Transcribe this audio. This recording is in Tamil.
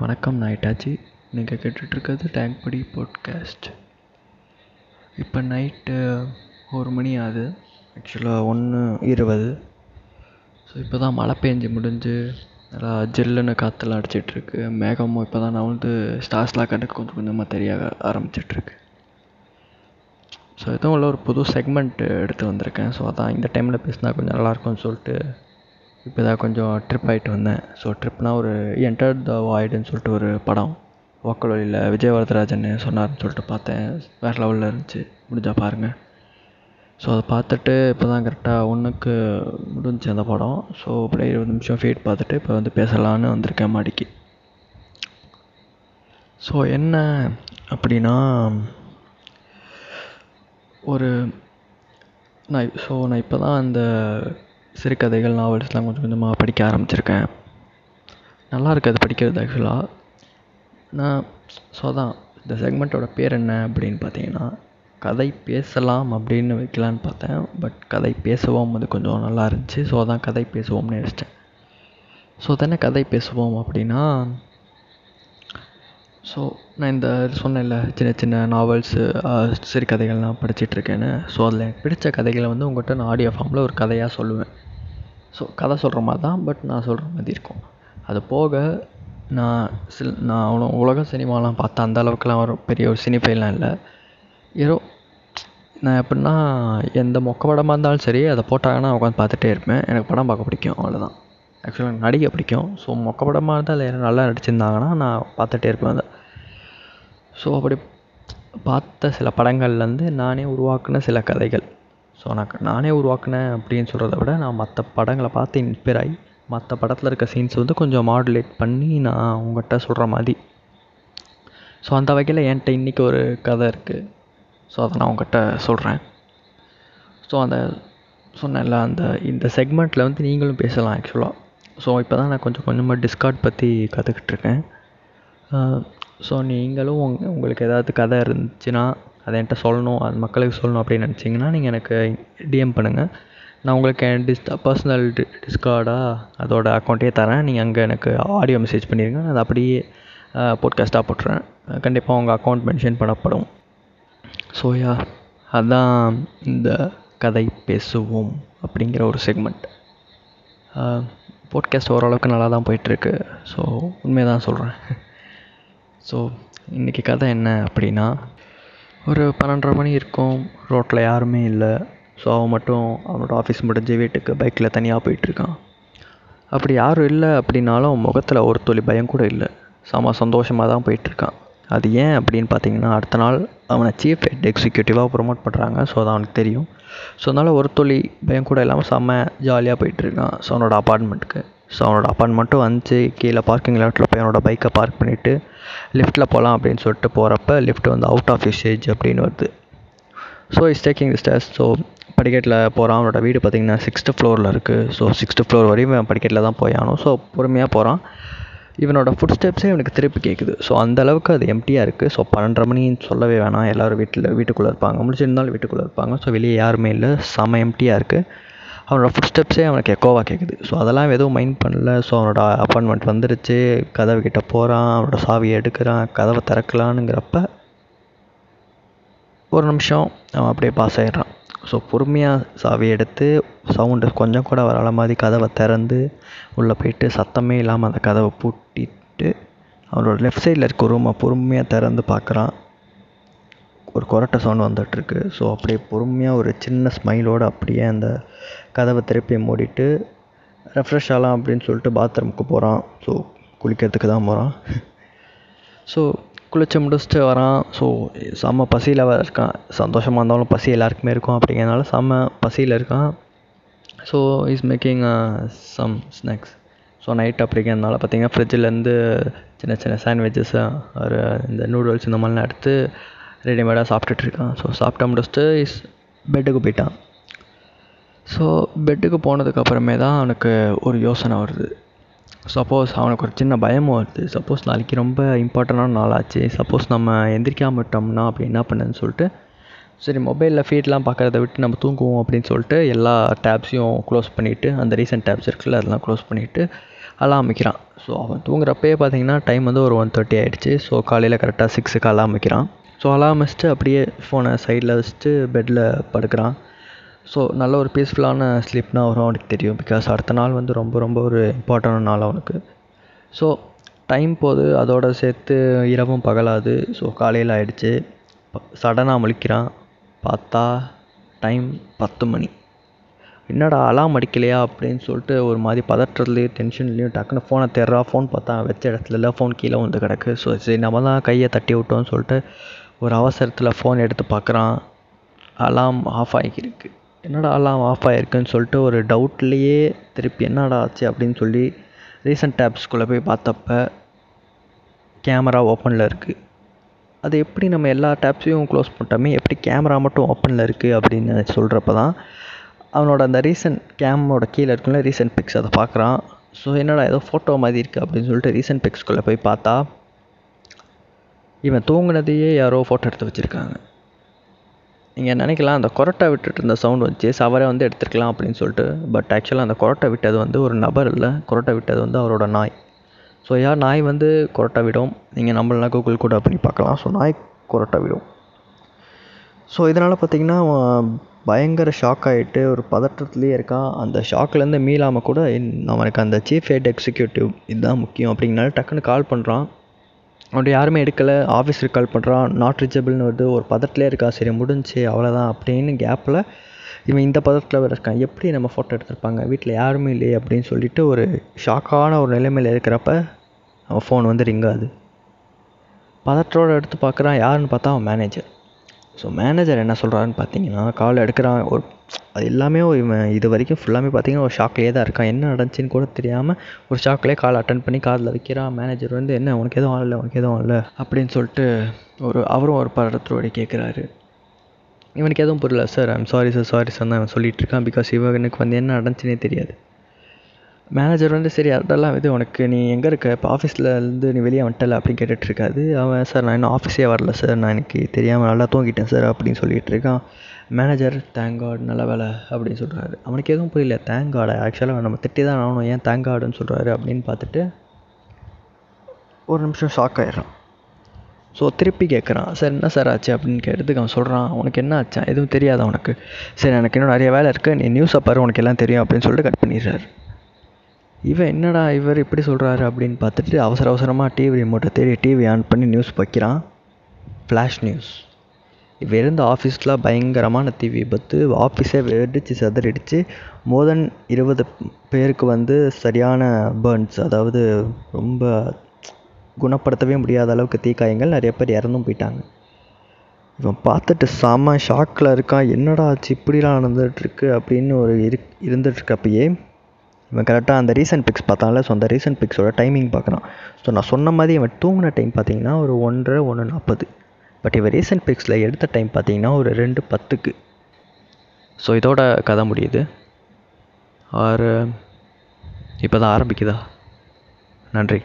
வணக்கம் நான் நீங்கள் கேட்டுட்ருக்கிறது டேங்க் படி பாட்காஸ்ட் இப்போ நைட்டு ஒரு மணி ஆகுது. ஆக்சுவலாக ஒன்று இருபது. ஸோ இப்போ தான் மழை பெஞ்சு முடிஞ்சு நல்லா ஜில்லுன்னு காற்றுலாம் அடிச்சிட்ருக்கு. மேகமும் இப்போ தான் நான் வந்து ஸ்டார்ஸ்லாம் கண்டு கொஞ்சம் கொஞ்சமாக தெரிய ஆரம்பிச்சிட்ருக்கு. ஸோ இதுவும் உள்ள ஒரு புது செக்மெண்ட் எடுத்து வந்திருக்கேன். ஸோ அதான் இந்த டைமில் பேசினா கொஞ்சம் நல்லாயிருக்கும்னு சொல்லிட்டு இப்போ தான் கொஞ்சம் ட்ரிப் ஆகிட்டு வந்தேன். ஸோ ட்ரிப்னால் ஒரு என்டர் த வாய்டுன்னு சொல்லிட்டு ஒரு படம். ஓக்கல் வழியில் விஜய் வரதராஜன் சொன்னார்னு சொல்லிட்டு பார்த்தேன். வேறு லெவலில் இருந்துச்சு. முடிஞ்சால் பாருங்கள் ஸோ அதை பார்த்துட்டு இப்போ தான் கரெக்டாக ஒன்றுக்கு முடிஞ்சு அந்த படம். ஸோ அப்படியே இருபது நிமிஷம் ஃபீட் பார்த்துட்டு இப்போ வந்து பேசலான்னு வந்திருக்கேன் மாடிக்கு. ஸோ என்ன அப்படின்னா ஒரு நான் ஸோ நான் இப்போ தான் அந்த சிறுகதைகள் நாவல்ஸ்லாம் கொஞ்சம் கொஞ்சமாக படிக்க ஆரம்பிச்சிருக்கேன். நல்லா இருக்குது அது படிக்கிறது ஆக்சுவலாக நான் ஸோ அதான் இந்த செக்மெண்ட்டோட பேர் என்ன அப்படின்னு பார்த்தீங்கன்னா கதை பேசலாம் அப்படின்னு வைக்கலான்னு பார்த்தேன். பட் கதை பேசுவோம் அது கொஞ்சம் நல்லா இருந்துச்சு ஸோ அதான் கதை பேசுவோம்னு வச்சிட்டேன் ஸோ தானே கதை பேசுவோம் அப்படின்னா ஸோ நான் இந்த சொன்னேன்ல சின்ன சின்ன நாவல்ஸு சிறுகதைகள்லாம் படிச்சிட்ருக்கேன்னு. ஸோ அதில் எனக்கு பிடித்த கதைகளை வந்து உங்கள்கிட்ட நான் ஆடியோ ஃபார்மில் ஒரு கதையாக சொல்லுவேன். ஸோ கதை சொல்கிற மாதிரி தான் பட் நான் சொல்கிற மாதிரி இருக்கும். அது போக நான் சில நான் அவ்வளோ உலக சினிமாலாம் பார்த்தேன் அந்த அளவுக்குலாம் ஒரு பெரிய ஒரு சினிஃபைலாம் இல்லை. ஏதோ நான் எப்படின்னா எந்த மொக்க படமாக இருந்தாலும் சரி அதை போட்டாங்கன்னா உட்காந்து பார்த்துட்டே இருப்பேன். எனக்கு படம் பார்க்க பிடிக்கும் அவ்வளோதான் ஆக்சுவலாக எனக்கு நடிக்க பிடிக்கும். ஸோ மொக்க படமாக இருந்தால் அதில் நல்லா நடிச்சிருந்தாங்கன்னா நான் பார்த்துட்டே இருப்பேன் அதை. ஸோ அப்படி பார்த்த சில படங்கள்லேருந்து நானே உருவாக்கின சில கதைகள். ஸோ நான் நானே உருவாக்கினேன் அப்படின்னு சொல்கிறத விட நான் மற்ற படங்களை பார்த்து இன்ஸ்பயர் ஆகி மற்ற படத்தில் இருக்க சீன்ஸ் வந்து கொஞ்சம் மாடுலேட் பண்ணி நான் உங்கள்கிட்ட சொல்கிற மாதிரி. ஸோ அந்த வகையில் என்கிட்ட இன்றைக்கி ஒரு கதை இருக்குது ஸோ அதை நான் உங்கள்கிட்ட சொல்கிறேன் ஸோ அந்த சொன்னேன்ல அந்த இந்த செக்மெண்ட்டில் வந்து நீங்களும் பேசலாம் ஆக்சுவலாக ஸோ இப்போ தான் நான் கொஞ்சம் கொஞ்சமாக டிஸ்கார்ட் பற்றி கற்றுக்கிட்ருக்கேன் ஸோ uh, நீங்களும் உங் உங்களுக்கு ஏதாவது கதை இருந்துச்சுன்னா அதை என்கிட்ட சொல்லணும் அது மக்களுக்கு சொல்லணும் அப்படின்னு நினச்சிங்கன்னா நீங்கள் எனக்கு டிஎம் பண்ணுங்கள் நான் உங்களுக்கு என் டிஸ் பர்சனல் டி டிஸ்கார்டாக அதோட அக்கௌண்ட்டே தரேன். நீங்கள் அங்கே எனக்கு ஆடியோ மெசேஜ் பண்ணிடுங்க நான் அதை அப்படியே போட்காஸ்ட்டாக போட்டுறேன். கண்டிப்பாக உங்கள் அக்கௌண்ட் மென்ஷன் பண்ணப்படும். ஸோ யா அதுதான் இந்த கதை பேசுவோம் அப்படிங்கிற ஒரு செக்மெண்ட் போட்காஸ்ட் ஓரளவுக்கு நல்லா தான் போயிட்டுருக்கு. ஸோ உண்மையை தான் சொல்கிறேன் ஸோ இன்றைக்கி கதை என்ன அப்படின்னா ஒரு பன்னெண்டரை மணி இருக்கும். ரோட்டில் யாருமே இல்லை. ஸோ அவன் மட்டும் அவனோட ஆஃபீஸ் முடிஞ்சு வீட்டுக்கு பைக்கில் தனியாக போயிட்டுருக்கான். அப்படி யாரும் இல்லை அப்படின்னாலும் முகத்தில் ஒரு துளி பயம் கூட இல்லை. செம சந்தோஷமாக தான் போயிட்டுருக்கான். அது ஏன் அப்படின்னு பார்த்தீங்கன்னா அடுத்த நாள் அவனை சீஃப் ஹெட் எக்ஸிக்யூட்டிவாக ப்ரொமோட் பண்ணுறாங்க ஸோ அது அவனுக்கு தெரியும். ஸோ அதனால் ஒரு துளி பயம் கூட இல்லாமல் செம்ம ஜாலியாக போயிட்டுருக்கான் ஸோ அவனோட அப்பார்ட்மெண்ட்டுக்கு ஸோ அவனோட அப்பார்ட்மெண்ட்டும் வந்துச்சு. கீழே பார்க்கிங் லாட்டில் போய் அவனோட பைக்கை பார்க் பண்ணிவிட்டு லிஃப்ட்டில் போகலாம் அப்படின்னு சொல்லிட்டு போகிறப்ப லிஃப்ட் வந்து அவுட் ஆஃப் யூசேஜ் அப்படின்னு வருது. So is taking the so படிக்கட்டில் போகிறான் அவனோட வீடு பார்த்திங்கன்னா சிக்ஸ்த்து ஃப்ளோரில் இருக்குது ஸோ சிக்ஸ்த்து ஃப்ளோர் வரையும் படிக்கட்டில் தான் போய் ஆகணும். ஸோ பொறுமையாக போகிறான் இவனோட ஃபுட் ஸ்டெப்ஸே இவனுக்கு திருப்பி கேட்குது ஸோ அந்த அளவுக்கு அது எம்டியாக இருக்குது ஸோ பன்னெண்டரை மணின்னு சொல்லவே வேணாம். எல்லோரும் வீட்டில் வீட்டுக்குள்ளே இருப்பாங்க. முடிச்சிருந்தாலும் வீட்டுக்குள்ளே இருப்பாங்க. ஸோ வெளியே யாருமே இல்லை. செம எம்டியாக இருக்குது அவனோட ஃபுட் ஸ்டெப்ஸே அவனுக்கு எக்கோவாக கேட்குது ஸோ அதெல்லாம் எதுவும் மைண்ட் பண்ணல. ஸோ அவனோட அப்பார்ட்மெண்ட் வந்துருச்சு. கதவு கிட்ட போகிறான் அவனோட சாவியை எடுக்கிறான். கதவை திறக்கலானுங்கிறப்ப ஒரு நிமிஷம் அவன் அப்படியே பாஸ் ஆகிடுறான் ஸோ பொறுமையாக சாவி எடுத்து சவுண்டு கொஞ்சம் கூட வராத மாதிரி கதவை திறந்து உள்ளே போயிட்டு சத்தமே இல்லாமல் அந்த கதவை பூட்டிட்டு அவனோட லெஃப்ட் சைடில் இருக்க ரூமை பொறுமையாக திறந்து பார்க்குறான். ஒரு கொரட்டை சவுண்ட் வந்துட்டுருக்கு. ஸோ அப்படியே பொறுமையாக ஒரு சின்ன ஸ்மைலோடு அப்படியே அந்த கதவை திருப்பி மூடிட்டு ரெஃப்ரெஷ் ஆகலாம் அப்படின்னு சொல்லிட்டு பாத்ரூமுக்கு போகிறான் ஸோ குளிக்கிறதுக்கு தான் போகிறான் ஸோ குளிச்சு முடிச்சுட்டு வரான். ஸோ செம்ம பசியில் வேறு இருக்கான். சந்தோஷமாக இருந்தாலும் பசி எல்லாருக்குமே இருக்கும் அப்படிங்கிறதுனால செம்ம பசியில் இருக்கான். So is making some uh, snacks so night அப்படிங்கிறதுனால பார்த்தீங்கன்னா ஃப்ரிட்ஜிலேருந்து சின்ன சின்ன சாண்ட்விச்சஸ் uh, ஒரு இந்த நூடுல்ஸ் இந்த மாதிரிலாம் எடுத்து ரெடிமேடாக சாப்பிட்டுட்ருக்கான் ஸோ சாப்பிட்ட முடிச்சுட்டு இஸ் பெட்டுக்கு போயிட்டான். ஸோ பெட்டுக்கு போனதுக்கப்புறமே தான் அவனுக்கு ஒரு யோசனை வருது. சப்போஸ் அவனுக்கு ஒரு சின்ன பயமும் வருது. சப்போஸ் நாளைக்கு ரொம்ப இம்பார்ட்டண்டான நாளாச்சு. சப்போஸ் நம்ம எந்திரிக்காமல் விட்டோம்னா அப்படி என்ன பண்ணுன்னு சொல்லிட்டு சரி மொபைலில் ஃபீட்லாம் பார்க்குறத விட்டு நம்ம தூங்குவோம் அப்படின்னு சொல்லிட்டு எல்லா டேப்ஸையும் க்ளோஸ் பண்ணிவிட்டு அந்த ரீசன்ட் டேப்ஸ் இருக்குல்ல அதெல்லாம் க்ளோஸ் பண்ணிவிட்டு அலாம் அமைக்கிறான் ஸோ அவன் தூங்குறப்பே பார்த்தீங்கன்னா டைம் வந்து ஒரு ஒன் தேர்ட்டி ஆகிடுச்சு ஸோ காலையில் கரெக்டாக சிக்ஸுக்கு அலாம் அமைக்கிறான் ஸோ அலாம் வச்சுட்டு அப்படியே ஃபோனை சைடில் வச்சுட்டு பெட்டில் படுக்கிறான். ஸோ நல்ல ஒரு பீஸ்ஃபுல்லான ஸ்லீப்னா வரும் அவனுக்கு தெரியும். பிகாஸ் அடுத்த நாள் வந்து ரொம்ப ரொம்ப ஒரு இம்பார்ட்டண்டான நாள் அவனுக்கு. ஸோ டைம் போது அதோடு சேர்த்து இரவும் பகலாது. ஸோ காலையில் ஆயிடுச்சு. சடனாக முழிக்கிறான். பார்த்தா டைம் பத்து மணி. என்னடா அலாம் அடிக்கலையா அப்படின்னு சொல்லிட்டு ஒரு மாதிரி பதற்றத்துலேயும் டென்ஷன்லேயும் டக்குன்னு ஃபோனை தேடுறா. ஃபோன் பார்த்தா வச்ச இடத்துல இல்லை. ஃபோன் கீழே வந்து கிடக்கு. ஸோ சரி நம்ம தான் கையை தட்டி விட்டோம்னு சொல்லிட்டு ஒரு அவசரத்தில் ஃபோன் எடுத்து பார்க்குறான். அலாம் ஆஃப் ஆகிருக்கு என்னடா எல்லாம் ஆஃப் ஆகிருக்குன்னு சொல்லிட்டு ஒரு டவுட்லேயே திருப்பி என்னடா ஆச்சு அப்படின்னு சொல்லி ரீசன்ட் டேப்ஸ்குள்ளே போய் பார்த்தப்ப கேமரா ஓப்பனில் இருக்குது அது எப்படி நம்ம எல்லா டேப்ஸையும் க்ளோஸ் பண்ணிட்டோமே எப்படி கேமரா மட்டும் ஓப்பனில் இருக்குது அப்படின்னு சொல்கிறப்ப தான் அவனோட அந்த ரீசன்ட் கேமோட கீழே இருக்குல்ல ரீசன்ட் பிக்ஸ் அதை பார்க்குறான். ஸோ என்னடா ஏதோ ஃபோட்டோ மாதிரி இருக்குது அப்படின்னு சொல்லிட்டு ரீசன்ட் பிக்ஸ்குள்ளே போய் பார்த்தா இவன் தூங்கினதையே யாரோ ஃபோட்டோ எடுத்து வச்சுருக்காங்க. நீங்கள் நினைக்கலாம் அந்த கொரட்டை விட்டுட்டு இருந்த சவுண்ட் வச்சு சவரே வந்து எடுத்துருக்கலாம் அப்படின்னு சொல்லிட்டு பட் ஆக்சுவலாக அந்த கொரட்டை விட்டது வந்து ஒரு நபர் இல்லை. கொரட்டை விட்டது வந்து அவரோட நாய். ஸோ யார் நாய் வந்து கொரட்டை விடும். நீங்கள் நம்மளாம் கூகுள் கூட பண்ணி பார்க்கலாம். ஸோ நாய் கொரட்டை விடும். ஸோ இதனால் பார்த்தீங்கன்னா பயங்கர ஷாக் ஆகிட்டு ஒரு பதற்றத்துலேயே இருக்கான். அந்த ஷாக்லேருந்து மீளாமல் கூட அவனுக்கு அந்த சீஃப் ஹெட் எக்ஸிக்யூட்டிவ் இதுதான் முக்கியம் அப்படிங்கனால டக்குன்னு கால் பண்ணுறான் அவன்கிட்ட யாருமே எடுக்கலை. ஆஃபீஸருக்கு கால் பண்ணுறான் நாட் ரீச்சபிள்னு வருது. ஒரு பதத்திலே இருக்கா. சரி முடிஞ்சு. அவ்வளோதான் அப்படின்னு கேப்பில் இவன் இந்த பதத்தில் வேறு இருக்கான். எப்படி நம்ம ஃபோட்டோ எடுத்திருப்பாங்க? வீட்டில் யாருமே இல்லையே அப்படின்னு சொல்லிட்டு ஒரு ஷாக்கான ஒரு நிலைமையில் இருக்கிறப்ப அவன் ஃபோன் வந்து ரிங் ஆகுது. பதற்றோடு எடுத்து பார்க்குறான். யாருன்னு பார்த்தா அவன் மேனேஜர் ஸோ மேனேஜர் என்ன சொல்கிறாருன்னு பார்த்தீங்கன்னா கால் எடுக்கிறான். ஒரு அது எல்லாமே இவன் இது வரைக்கும் ஃபுல்லாமே பார்த்தீங்கன்னா ஒரு ஷாக்லேயே தான் இருக்கான். என்ன நடந்துச்சின்னு கூட தெரியாமல் ஒரு ஷாக்லேயே கால் அட்டன் பண்ணி காதில் வைக்கிறான் மேனேஜர் வந்து என்ன உனக்கு எதுவும் ஆகலை உனக்கு எதுவும் ஆகல? அப்படின்னு சொல்லிட்டு ஒரு அவரும் ஒரு பதற்றத்தோடு கேட்குறாரு இவனுக்கு எதுவும் புரியல sir I'm sorry sir sorry sir தான் அவன் சொல்லிட்டு இருக்கான். பிகாஸ் இவனுக்கு வந்து என்ன நடந்துச்சுனே தெரியாது. மேனேஜர் வந்து சரி அதெல்லாம் இது உனக்கு. நீ எங்கே இருக்க? இப்போ ஆஃபீஸில் இருந்து நீ வெளியே வந்துட்டல அப்படின்னு கேட்டுட்ருக்காது அவன் சார் நான் இன்னும் ஆஃபீஸே வரல சார். நான் எனக்கு தெரியாமல் நல்லா தூங்கிட்டேன் சார் அப்படின்னு சொல்லிகிட்டு இருக்கான் மேனேஜர் தேங்க் காட் நல்ல வேலை அப்படின்னு சொல்கிறாரு அவனுக்கு எதுவும் புரியல. தேங்க் காடை ஆக்சுவலாக நம்ம திட்டி தான் ஆகணும். ஏன் தேங்க் காடுன்னு சொல்கிறாரு அப்படின்னு பார்த்துட்டு ஒரு நிமிஷம் ஷாக் ஆயிடுறான். ஸோ திருப்பி கேட்குறான் சார் என்ன சார் ஆச்சு? அப்படின்னு கேட்டதுக்கு அவன் சொல்கிறான் உனக்கு என்ன ஆச்சா? எதுவும் தெரியாது அவனுக்கு சரி எனக்கு இன்னும் நிறைய வேலை இருக்குது நீ நியூஸை பாரு. உனக்கு எல்லாம் தெரியும் அப்படின்னு சொல்லிட்டு கட் பண்ணிடுறாரு. இவன் என்னடா இவர் இப்படி சொல்கிறாரு அப்படின்னு பார்த்துட்டு அவசர அவசரமாக டிவி ரிமோட்டை தேடி டிவி ஆன் பண்ணி நியூஸ் வைக்கிறான். ஃப்ளாஷ் நியூஸ் இவன் இருந்த ஆஃபீஸில் பயங்கரமான தீ விபத்து. ஆஃபீஸே வெடிச்சு சதறிடுச்சு. மோர் தென் இருபது பேருக்கு வந்து சரியான பேர்ன்ஸ் அதாவது ரொம்ப குணப்படுத்தவே முடியாத அளவுக்கு தீக்காயங்கள் நிறைய பேர் இறந்தும் போயிட்டாங்க. இவன் பார்த்துட்டு செம ஷாக்கில் இருக்கான். என்னடா ஆச்சு? இப்படிலாம் நடந்துகிட்ருக்கு அப்படின்னு ஒரு இரு இருந்துகிட்ருக்கப்பயே இவன் கரெக்டாக அந்த ரீசன்ட் பிக்ஸ் பார்த்தால ஸோ அந்த ரீசன்ட் பிக்ஸோட டைமிங் பார்க்குறான். ஸோ நான் சொன்ன மாதிரி இவன் தூங்கின டைம் பார்த்தீங்கன்னா ஒரு ஒன்றரை ஒன்று நாற்பது பட் இவன் ரீசன்ட் பிக்ஸில் எடுத்த டைம் பார்த்தீங்கன்னா ஒரு ரெண்டு பத்துக்கு. ஸோ இதோட கதை முடியுது. ஆறு இப்போ தான் ஆரம்பிக்குதா? நன்றி.